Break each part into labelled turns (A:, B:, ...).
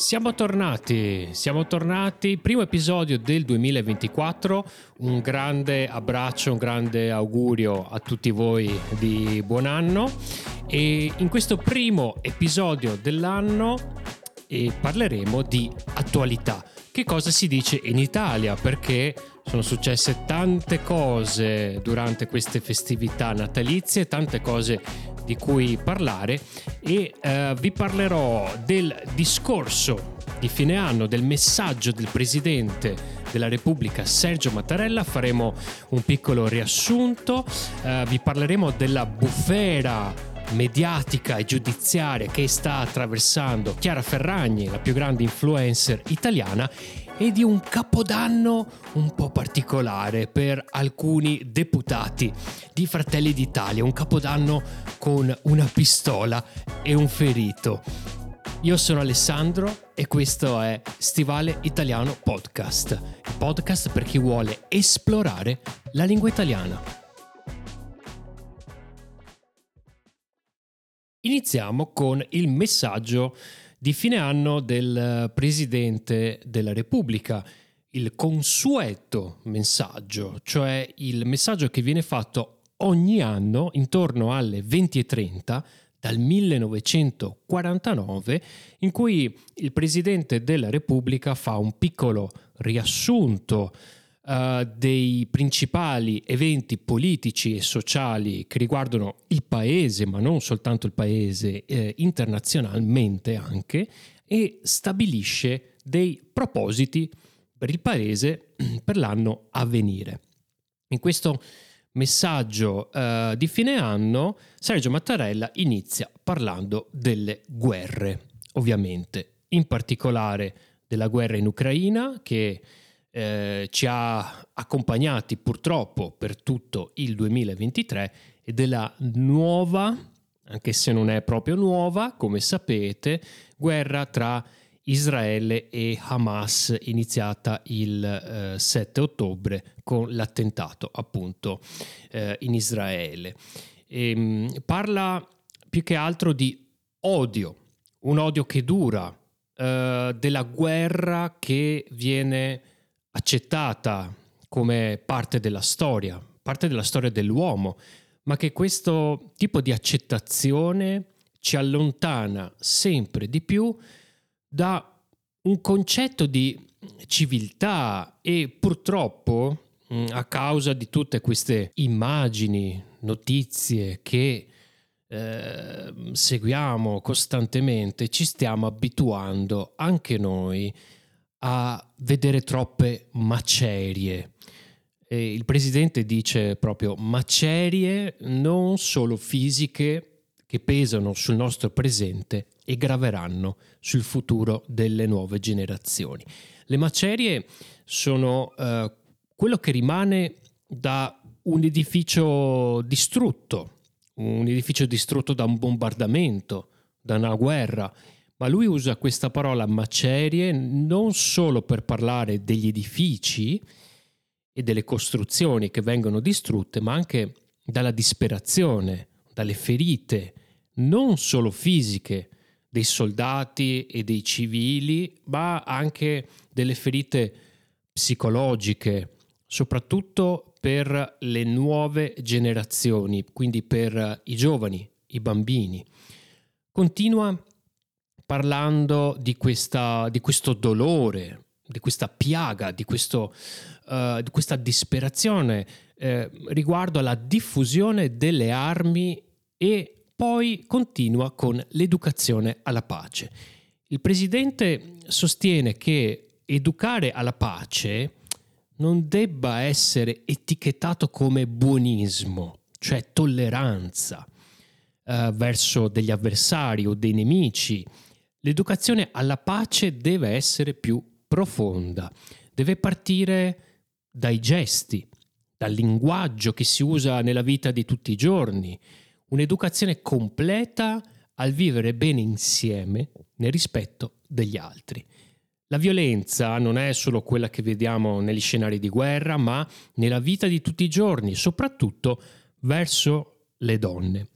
A: Siamo tornati, siamo tornati, primo episodio del 2024, un grande abbraccio, un grande augurio a tutti voi di buon anno e in questo primo episodio dell'anno eh, parleremo di attualità. Che cosa si dice in Italia? Perché sono successe tante cose durante queste festività natalizie, tante cose di cui parlare e eh, vi parlerò del discorso di fine anno, del messaggio del Presidente della Repubblica Sergio Mattarella, faremo un piccolo riassunto, eh, vi parleremo della bufera mediatica e giudiziaria che sta attraversando Chiara Ferragni, la più grande influencer italiana, e di un capodanno un po' particolare per alcuni deputati di Fratelli d'Italia, un capodanno con una pistola e un ferito. Io sono Alessandro e questo è Stivale Italiano Podcast, podcast per chi vuole esplorare la lingua italiana. Iniziamo con il messaggio di fine anno del Presidente della Repubblica, il consueto messaggio, cioè il messaggio che viene fatto ogni anno intorno alle 20.30 dal 1949 in cui il Presidente della Repubblica fa un piccolo riassunto uh, dei principali eventi politici e sociali che riguardano il paese, ma non soltanto il paese, eh, internazionalmente anche, e stabilisce dei propositi per il paese per l'anno a venire. In questo messaggio uh, di fine anno, Sergio Mattarella inizia parlando delle guerre, ovviamente, in particolare della guerra in Ucraina che eh, ci ha accompagnati purtroppo per tutto il 2023 e della nuova, anche se non è proprio nuova, come sapete, guerra tra Israele e Hamas iniziata il eh, 7 ottobre con l'attentato appunto eh, in Israele. E, ehm, parla più che altro di odio, un odio che dura, eh, della guerra che viene accettata come parte della storia, parte della storia dell'uomo, ma che questo tipo di accettazione ci allontana sempre di più da un concetto di civiltà e purtroppo mm, a causa di tutte queste immagini, notizie che eh, seguiamo costantemente, ci stiamo abituando anche noi a vedere troppe macerie. E il presidente dice proprio macerie non solo fisiche che pesano sul nostro presente e graveranno sul futuro delle nuove generazioni. Le macerie sono uh, quello che rimane da un edificio distrutto, un edificio distrutto da un bombardamento, da una guerra ma lui usa questa parola macerie non solo per parlare degli edifici e delle costruzioni che vengono distrutte, ma anche dalla disperazione, dalle ferite, non solo fisiche dei soldati e dei civili, ma anche delle ferite psicologiche, soprattutto per le nuove generazioni, quindi per i giovani, i bambini. Continua parlando di, questa, di questo dolore, di questa piaga, di, questo, uh, di questa disperazione eh, riguardo alla diffusione delle armi e poi continua con l'educazione alla pace. Il presidente sostiene che educare alla pace non debba essere etichettato come buonismo, cioè tolleranza uh, verso degli avversari o dei nemici, L'educazione alla pace deve essere più profonda, deve partire dai gesti, dal linguaggio che si usa nella vita di tutti i giorni, un'educazione completa al vivere bene insieme nel rispetto degli altri. La violenza non è solo quella che vediamo negli scenari di guerra, ma nella vita di tutti i giorni, soprattutto verso le donne.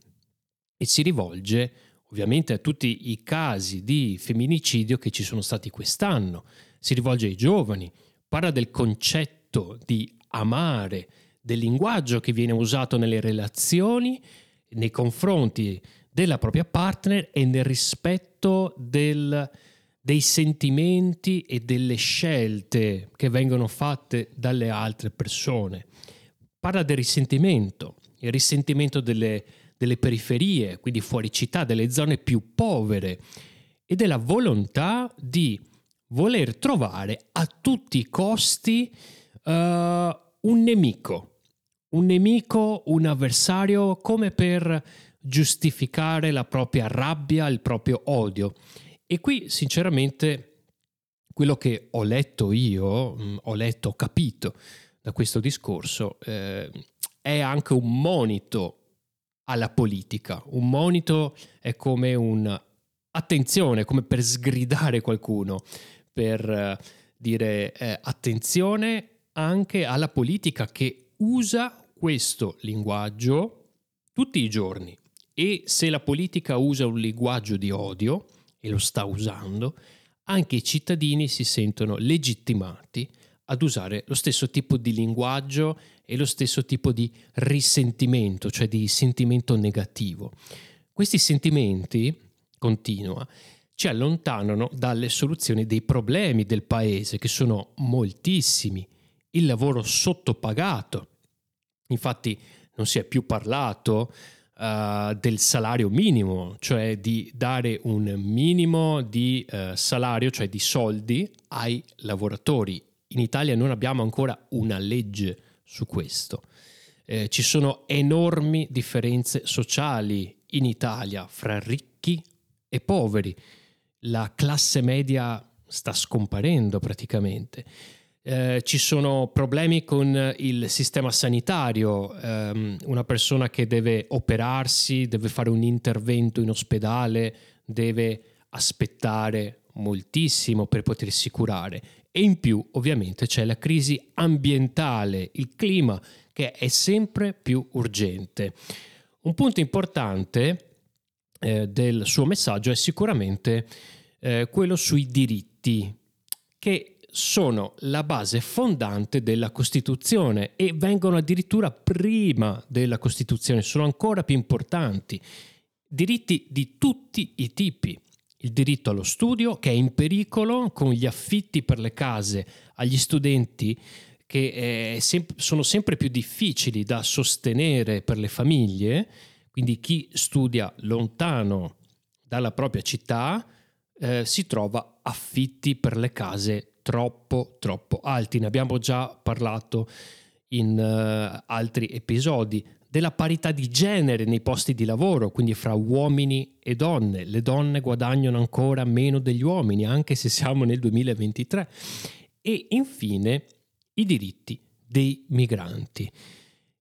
A: E si rivolge ovviamente a tutti i casi di femminicidio che ci sono stati quest'anno, si rivolge ai giovani, parla del concetto di amare, del linguaggio che viene usato nelle relazioni nei confronti della propria partner e nel rispetto del, dei sentimenti e delle scelte che vengono fatte dalle altre persone. Parla del risentimento, il risentimento delle, delle periferie, quindi fuori città, delle zone più povere e della volontà di voler trovare a tutti i costi uh, un nemico, un nemico, un avversario come per giustificare la propria rabbia, il proprio odio. E qui sinceramente quello che ho letto io, mh, mm, ho letto, ho capito da questo discorso, eh, è anche un monito alla politica. Un monito è come un attenzione, come per sgridare qualcuno, per eh, dire eh, attenzione anche alla politica che usa questo linguaggio tutti i giorni. E se la politica usa un linguaggio di odio, e lo sta usando, anche i cittadini si sentono legittimati ad usare lo stesso tipo di linguaggio e lo stesso tipo di risentimento, cioè di sentimento negativo. Questi sentimenti, continua, ci allontanano dalle soluzioni dei problemi del paese, che sono moltissimi. Il lavoro sottopagato. Infatti non si è più parlato uh, del salario minimo, cioè di dare un minimo di uh, salario, cioè di soldi ai lavoratori. In Italia non abbiamo ancora una legge su questo. Eh, ci sono enormi differenze sociali in Italia fra ricchi e poveri. La classe media sta scomparendo praticamente. Eh, ci sono problemi con il sistema sanitario, eh, una persona che deve operarsi, deve fare un intervento in ospedale, deve aspettare moltissimo per potersi curare e in più ovviamente c'è la crisi ambientale, il clima che è sempre più urgente. Un punto importante eh, del suo messaggio è sicuramente eh, quello sui diritti, che sono la base fondante della Costituzione e vengono addirittura prima della Costituzione, sono ancora più importanti. Diritti di tutti i tipi il diritto allo studio che è in pericolo con gli affitti per le case agli studenti che eh, sem- sono sempre più difficili da sostenere per le famiglie, quindi chi studia lontano dalla propria città eh, si trova affitti per le case troppo troppo alti. Ne abbiamo già parlato in uh, altri episodi della parità di genere nei posti di lavoro, quindi fra uomini e donne. Le donne guadagnano ancora meno degli uomini, anche se siamo nel 2023. E infine i diritti dei migranti.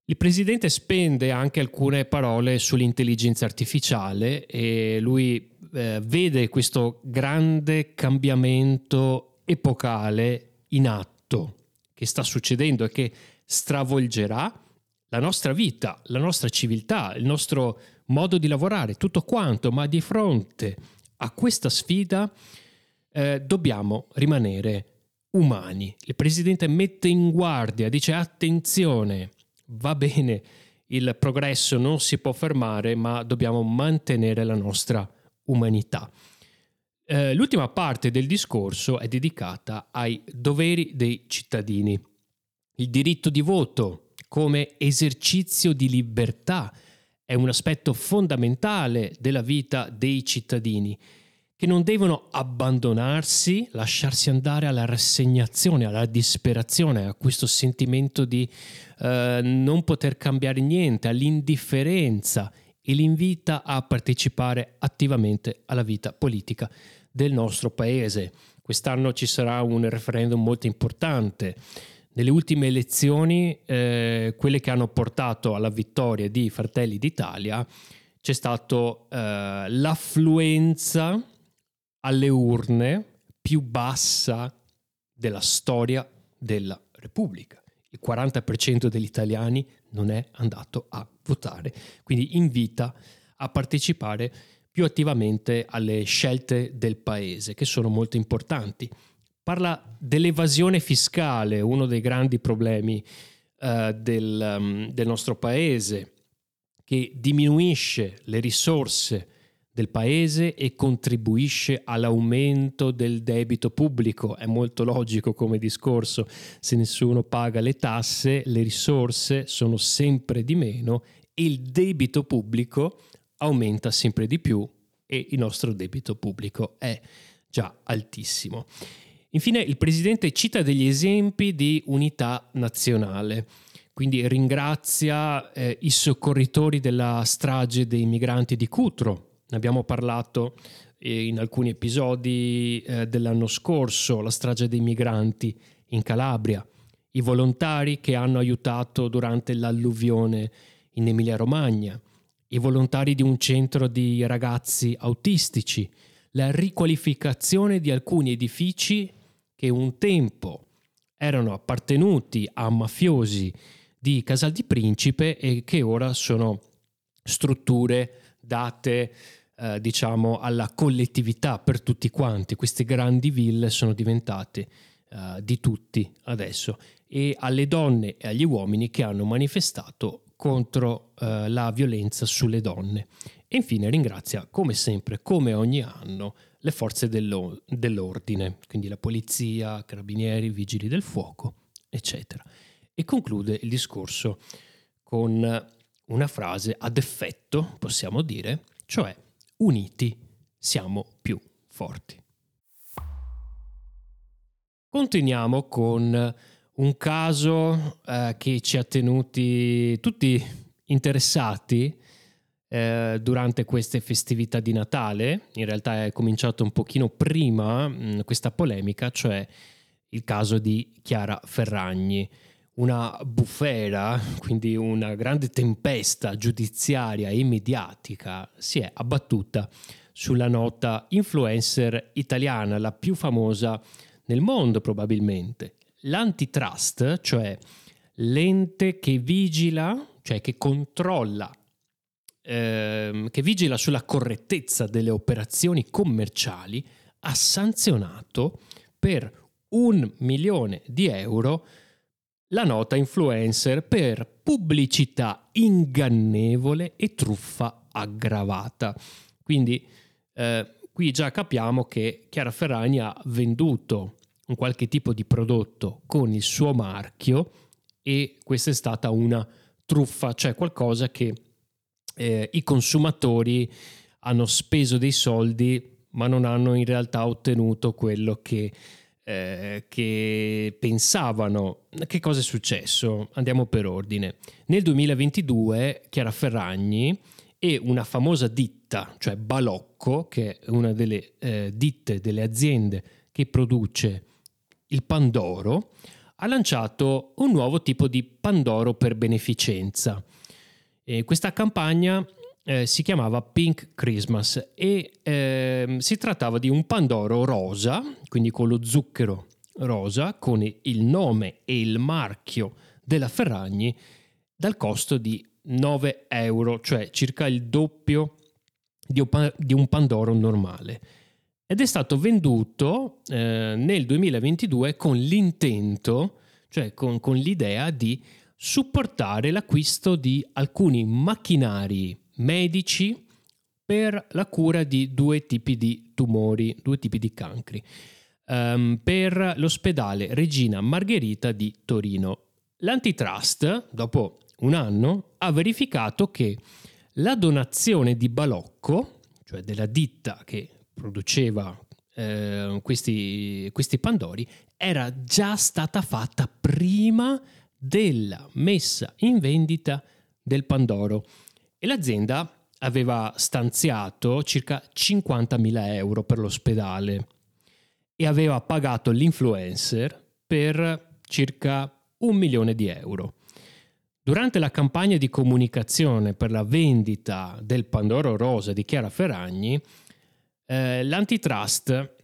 A: Il presidente spende anche alcune parole sull'intelligenza artificiale e lui eh, vede questo grande cambiamento epocale in atto che sta succedendo e che stravolgerà la nostra vita, la nostra civiltà, il nostro modo di lavorare, tutto quanto, ma di fronte a questa sfida eh, dobbiamo rimanere umani. Il presidente mette in guardia, dice attenzione, va bene, il progresso non si può fermare, ma dobbiamo mantenere la nostra umanità. Eh, l'ultima parte del discorso è dedicata ai doveri dei cittadini. Il diritto di voto, come esercizio di libertà è un aspetto fondamentale della vita dei cittadini, che non devono abbandonarsi, lasciarsi andare alla rassegnazione, alla disperazione, a questo sentimento di eh, non poter cambiare niente, all'indifferenza e li a partecipare attivamente alla vita politica del nostro paese. Quest'anno ci sarà un referendum molto importante nelle ultime elezioni, eh, quelle che hanno portato alla vittoria di Fratelli d'Italia, c'è stata eh, l'affluenza alle urne più bassa della storia della Repubblica. Il 40% degli italiani non è andato a votare, quindi invita a partecipare più attivamente alle scelte del paese, che sono molto importanti. Parla dell'evasione fiscale, uno dei grandi problemi uh, del, um, del nostro paese, che diminuisce le risorse del paese e contribuisce all'aumento del debito pubblico. È molto logico come discorso, se nessuno paga le tasse, le risorse sono sempre di meno e il debito pubblico aumenta sempre di più e il nostro debito pubblico è già altissimo. Infine il Presidente cita degli esempi di unità nazionale, quindi ringrazia eh, i soccorritori della strage dei migranti di Cutro, ne abbiamo parlato eh, in alcuni episodi eh, dell'anno scorso, la strage dei migranti in Calabria, i volontari che hanno aiutato durante l'alluvione in Emilia-Romagna, i volontari di un centro di ragazzi autistici, la riqualificazione di alcuni edifici che un tempo erano appartenuti a mafiosi di Casal di Principe e che ora sono strutture date eh, diciamo alla collettività per tutti quanti. Queste grandi ville sono diventate eh, di tutti adesso e alle donne e agli uomini che hanno manifestato contro eh, la violenza sulle donne. E infine ringrazia, come sempre, come ogni anno, le forze dello- dell'ordine, quindi la polizia, carabinieri, vigili del fuoco, eccetera. E conclude il discorso con una frase ad effetto, possiamo dire, cioè uniti siamo più forti. Continuiamo con un caso eh, che ci ha tenuti tutti interessati eh, durante queste festività di Natale. In realtà è cominciato un pochino prima mh, mm, questa polemica, cioè il caso di Chiara Ferragni una bufera, quindi una grande tempesta giudiziaria e mediatica, si è abbattuta sulla nota influencer italiana, la più famosa nel mondo probabilmente. L'antitrust, cioè l'ente che vigila, cioè che controlla, ehm, che vigila sulla correttezza delle operazioni commerciali, ha sanzionato per un milione di euro la nota influencer per pubblicità ingannevole e truffa aggravata. Quindi eh, qui già capiamo che Chiara Ferragni ha venduto un qualche tipo di prodotto con il suo marchio e questa è stata una truffa, cioè qualcosa che eh, i consumatori hanno speso dei soldi ma non hanno in realtà ottenuto quello che eh, che pensavano. Che cosa è successo? Andiamo per ordine. Nel 2022 Chiara Ferragni e una famosa ditta, cioè Balocco, che è una delle eh, ditte, delle aziende che produce il Pandoro, ha lanciato un nuovo tipo di Pandoro per beneficenza. E questa campagna eh, si chiamava Pink Christmas e eh, si trattava di un pandoro rosa, quindi con lo zucchero rosa, con il nome e il marchio della Ferragni, dal costo di 9 euro, cioè circa il doppio di un pandoro normale. Ed è stato venduto eh, nel 2022 con l'intento, cioè con, con l'idea di supportare l'acquisto di alcuni macchinari medici per la cura di due tipi di tumori, due tipi di cancri, um, per l'ospedale Regina Margherita di Torino. L'antitrust, dopo un anno, ha verificato che la donazione di Balocco, cioè della ditta che produceva eh, questi, questi pandori, era già stata fatta prima della messa in vendita del Pandoro e l'azienda aveva stanziato circa 50.000 euro per l'ospedale e aveva pagato l'influencer per circa un milione di euro. Durante la campagna di comunicazione per la vendita del Pandoro Rosa di Chiara Ferragni, eh, l'antitrust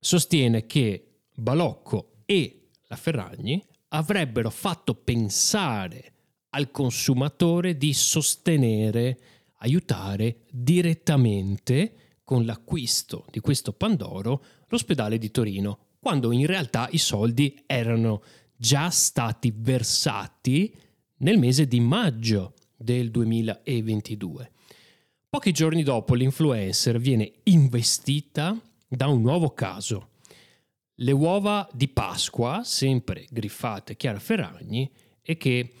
A: sostiene che Balocco e la Ferragni avrebbero fatto pensare al consumatore di sostenere aiutare direttamente con l'acquisto di questo Pandoro l'ospedale di Torino, quando in realtà i soldi erano già stati versati nel mese di maggio del 2022. Pochi giorni dopo l'influencer viene investita da un nuovo caso. Le uova di Pasqua, sempre griffate Chiara Ferragni, e che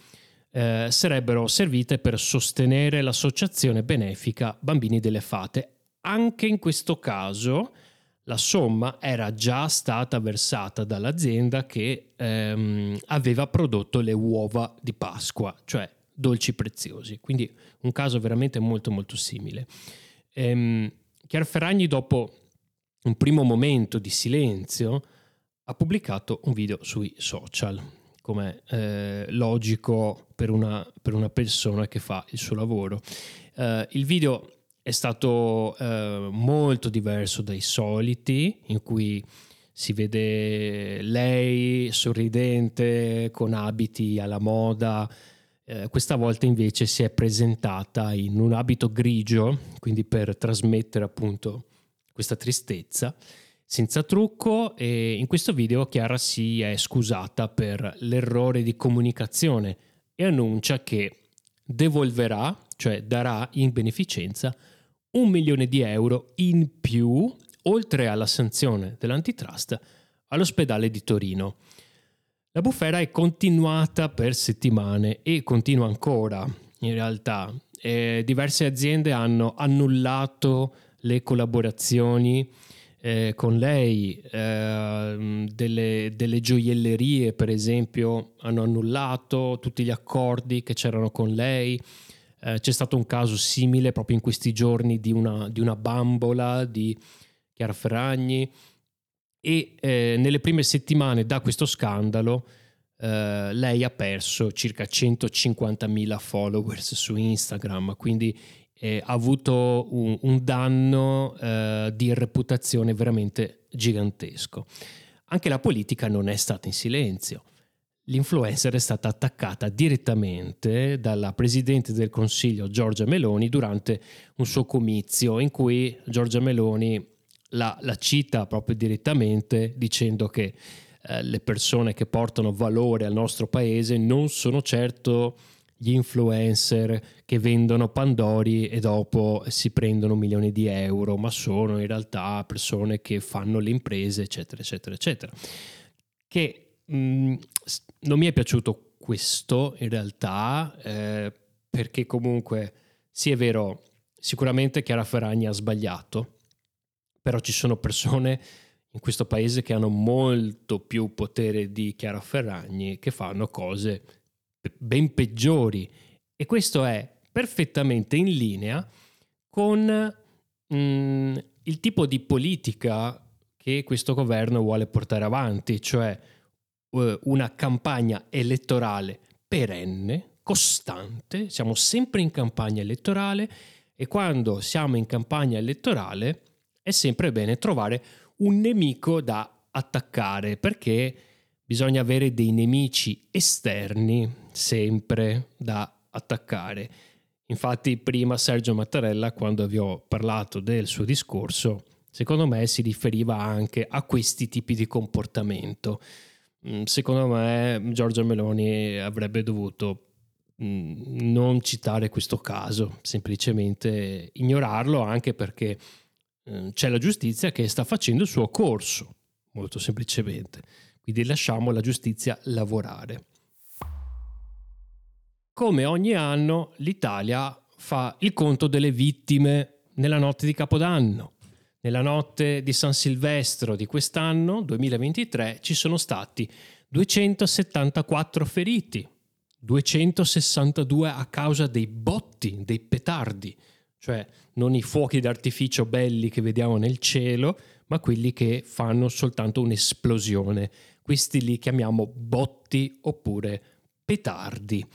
A: eh, sarebbero servite per sostenere l'associazione benefica Bambini delle Fate. Anche in questo caso la somma era già stata versata dall'azienda che ehm, aveva prodotto le uova di Pasqua, cioè dolci preziosi. Quindi un caso veramente molto molto simile. Ehm, Chiara Ferragni dopo un primo momento di silenzio ha pubblicato un video sui social, come eh, logico per una, per una, persona che fa il suo lavoro. Eh, il video è stato eh, molto diverso dai soliti, in cui si vede lei sorridente con abiti alla moda. Eh, questa volta invece si è presentata in un abito grigio, quindi per trasmettere appunto questa tristezza, senza trucco e in questo video Chiara si è scusata per l'errore di comunicazione e annuncia che devolverà, cioè darà in beneficenza un milione di euro in più, oltre alla sanzione dell'antitrust, all'ospedale di Torino. La bufera è continuata per settimane e continua ancora, in realtà. Eh, diverse aziende hanno annullato le collaborazioni eh, con lei, eh, delle, delle, gioiellerie per esempio hanno annullato tutti gli accordi che c'erano con lei, eh, c'è stato un caso simile proprio in questi giorni di una, di una bambola di Chiara Ferragni. E eh, nelle prime settimane da questo scandalo eh, lei ha perso circa 150.000 followers su Instagram, quindi eh, ha avuto un, un danno eh, di reputazione veramente gigantesco. Anche la politica non è stata in silenzio l'influencer è stata attaccata direttamente dalla Presidente del Consiglio Giorgia Meloni durante un suo comizio in cui Giorgia Meloni la, la cita proprio direttamente dicendo che eh, le persone che portano valore al nostro paese non sono certo gli influencer che vendono Pandori e dopo si prendono milioni di euro, ma sono in realtà persone che fanno le imprese, eccetera, eccetera, eccetera. Che Mm, non mi è piaciuto questo in realtà, eh, perché comunque sì è vero, sicuramente Chiara Ferragni ha sbagliato, però ci sono persone in questo paese che hanno molto più potere di Chiara Ferragni che fanno cose ben peggiori. E questo è perfettamente in linea con mm, il tipo di politica che questo governo vuole portare avanti, cioè eh, una campagna elettorale perenne, costante, siamo sempre in campagna elettorale e quando siamo in campagna elettorale è sempre bene trovare un nemico da attaccare perché bisogna avere dei nemici esterni sempre da attaccare. Infatti prima Sergio Mattarella quando vi ho parlato del suo discorso, secondo me si riferiva anche a questi tipi di comportamento. Mm, secondo me Giorgia Meloni avrebbe dovuto mm, non citare questo caso, semplicemente ignorarlo anche perché mm, c'è la giustizia che sta facendo il suo corso, molto semplicemente. Quindi lasciamo la giustizia lavorare. Come ogni anno l'Italia fa il conto delle vittime nella notte di Capodanno. Nella notte di San Silvestro di quest'anno, 2023, ci sono stati 274 feriti, 262 a causa dei botti, dei petardi, cioè non i fuochi d'artificio belli che vediamo nel cielo, ma quelli che fanno soltanto un'esplosione. Questi li chiamiamo botti oppure petardi.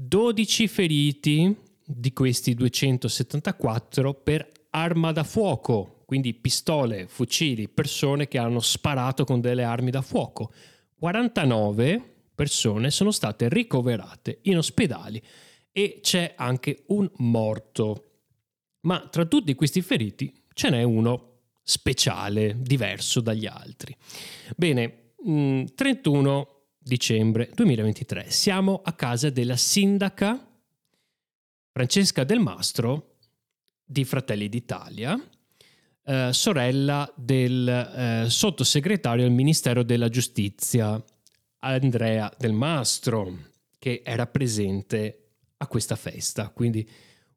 A: 12 feriti di questi 274 per arma da fuoco, quindi pistole, fucili, persone che hanno sparato con delle armi da fuoco. 49 persone sono state ricoverate in ospedali e c'è anche un morto. Ma tra tutti questi feriti ce n'è uno speciale, diverso dagli altri. Bene, 31 mm, dicembre 2023 siamo a casa della sindaca Francesca Del Mastro di Fratelli d'Italia, eh, sorella del eh, sottosegretario al Ministero della Giustizia Andrea Del Mastro, che era presente a questa festa, quindi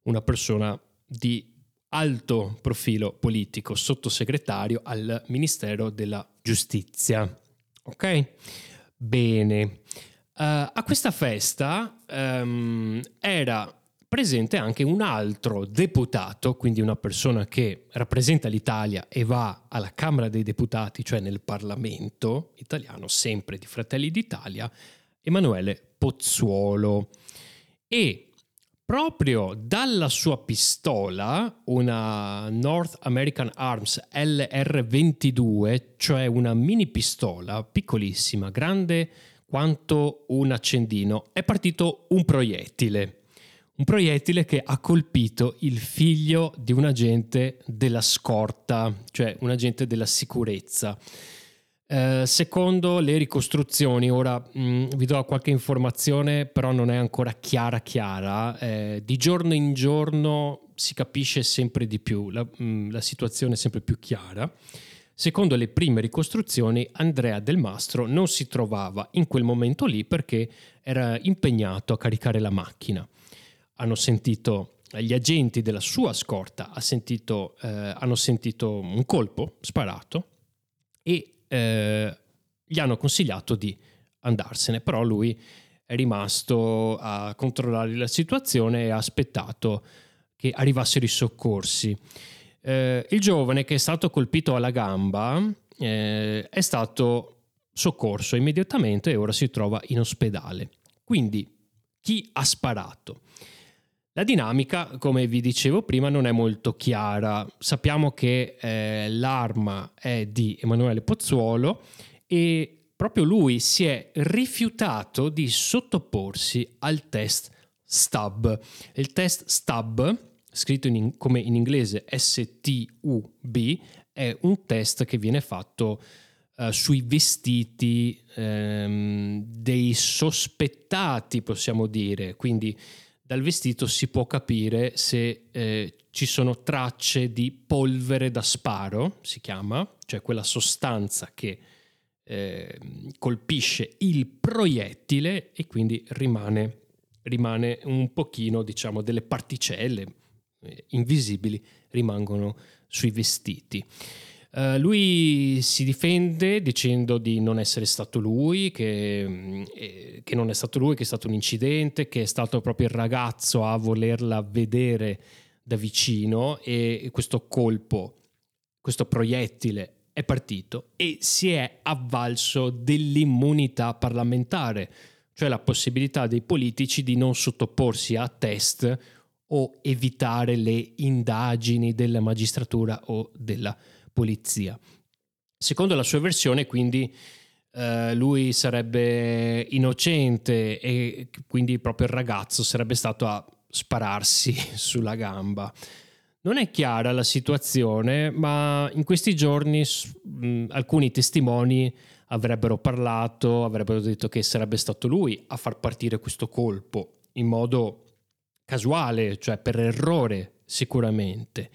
A: una persona di alto profilo politico, sottosegretario al Ministero della Giustizia. Ok? Bene. Uh, a questa festa um, era presente anche un altro deputato, quindi una persona che rappresenta l'Italia e va alla Camera dei Deputati, cioè nel Parlamento italiano, sempre di Fratelli d'Italia, Emanuele Pozzuolo. E proprio dalla sua pistola, una North American Arms LR22, cioè una mini pistola piccolissima, grande quanto un accendino, è partito un proiettile un proiettile che ha colpito il figlio di un agente della scorta, cioè un agente della sicurezza. Eh, secondo le ricostruzioni, ora mh, mm, vi do qualche informazione, però non è ancora chiara chiara, eh, di giorno in giorno si capisce sempre di più, la, mh, mm, la situazione è sempre più chiara. Secondo le prime ricostruzioni, Andrea Del Mastro non si trovava in quel momento lì perché era impegnato a caricare la macchina hanno sentito, gli agenti della sua scorta sentito, eh, hanno sentito un colpo sparato e eh, gli hanno consigliato di andarsene, però lui è rimasto a controllare la situazione e ha aspettato che arrivassero i soccorsi. Eh, il giovane che è stato colpito alla gamba eh, è stato soccorso immediatamente e ora si trova in ospedale. Quindi chi ha sparato? La dinamica, come vi dicevo prima, non è molto chiara. Sappiamo che eh, l'arma è di Emanuele Pozzuolo e proprio lui si è rifiutato di sottoporsi al test STUB. Il test STUB, scritto in, come in inglese S-T-U-B, è un test che viene fatto uh, sui vestiti um, dei sospettati, possiamo dire, quindi dal vestito si può capire se eh, ci sono tracce di polvere da sparo, si chiama, cioè quella sostanza che eh, colpisce il proiettile e quindi rimane, rimane un pochino, diciamo, delle particelle eh, invisibili rimangono sui vestiti. Uh, lui si difende dicendo di non essere stato lui, che, mm, eh, che, non è stato lui, che è stato un incidente, che è stato proprio il ragazzo a volerla vedere da vicino e questo colpo, questo proiettile è partito e si è avvalso dell'immunità parlamentare, cioè la possibilità dei politici di non sottoporsi a test o evitare le indagini della magistratura o della polizia. Secondo la sua versione, quindi, eh, lui sarebbe innocente e quindi proprio il ragazzo sarebbe stato a spararsi sulla gamba. Non è chiara la situazione, ma in questi giorni mh, alcuni testimoni avrebbero parlato, avrebbero detto che sarebbe stato lui a far partire questo colpo in modo casuale, cioè per errore sicuramente.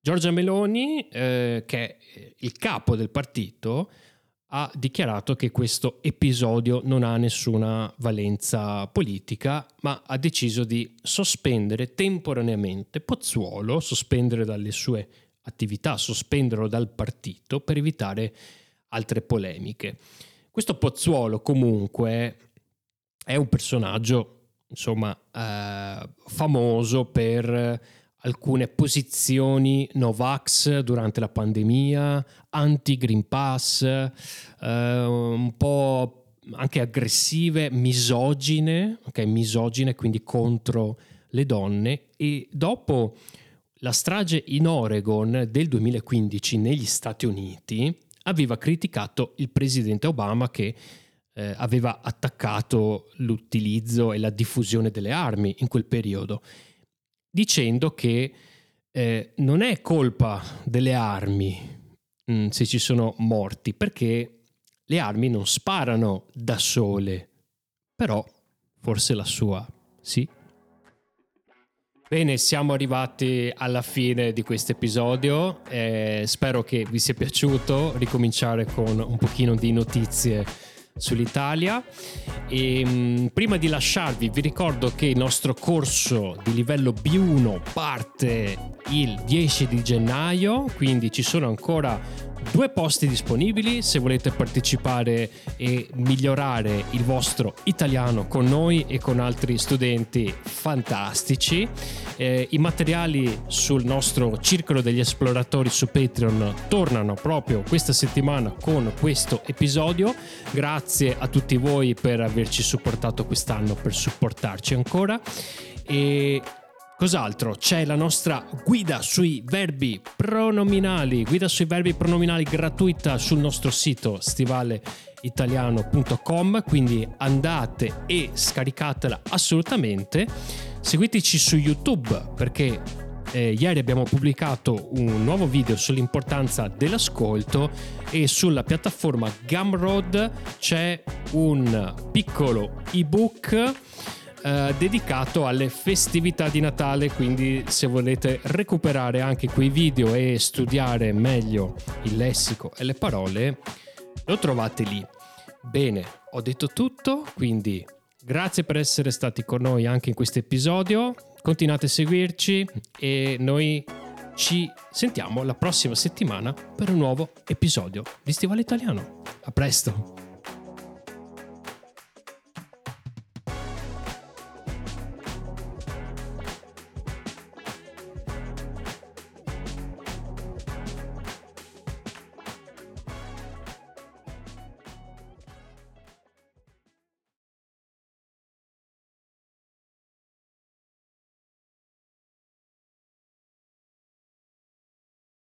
A: Giorgia Meloni, eh, che è il capo del partito, ha dichiarato che questo episodio non ha nessuna valenza politica, ma ha deciso di sospendere temporaneamente Pozzuolo, sospendere dalle sue attività, sospenderlo dal partito per evitare altre polemiche. Questo Pozzuolo comunque è un personaggio, insomma, eh, famoso per alcune posizioni Novax durante la pandemia, anti-Green Pass, eh, un po' anche aggressive, misogine, ok, misogine quindi contro le donne. E dopo la strage in Oregon del 2015 negli Stati Uniti aveva criticato il presidente Obama che eh, aveva attaccato l'utilizzo e la diffusione delle armi in quel periodo dicendo che eh, non è colpa delle armi mh, mm, se ci sono morti, perché le armi non sparano da sole, però forse la sua sì. Bene, siamo arrivati alla fine di questo episodio. Eh, spero che vi sia piaciuto ricominciare con un pochino di notizie sull'Italia. E, mh, mm, prima di lasciarvi, vi ricordo che il nostro corso di livello B1 parte il 10 di gennaio, quindi ci sono ancora due posti disponibili se volete partecipare e migliorare il vostro italiano con noi e con altri studenti fantastici. Eh, I materiali sul nostro circolo degli esploratori su Patreon tornano proprio questa settimana con questo episodio. Grazie a tutti voi per averci supportato quest'anno, per supportarci ancora. E Cos'altro? C'è la nostra guida sui verbi pronominali, guida sui verbi pronominali gratuita sul nostro sito stivaleitaliano.com, quindi andate e scaricatela assolutamente. Seguiteci su YouTube perché eh, ieri abbiamo pubblicato un nuovo video sull'importanza dell'ascolto e sulla piattaforma Gumroad c'è un piccolo ebook eh, dedicato alle festività di Natale, quindi se volete recuperare anche quei video e studiare meglio il lessico e le parole, lo trovate lì. Bene, ho detto tutto, quindi grazie per essere stati con noi anche in questo episodio, continuate a seguirci e noi ci sentiamo la prossima settimana per un nuovo episodio di Stivale Italiano. A presto!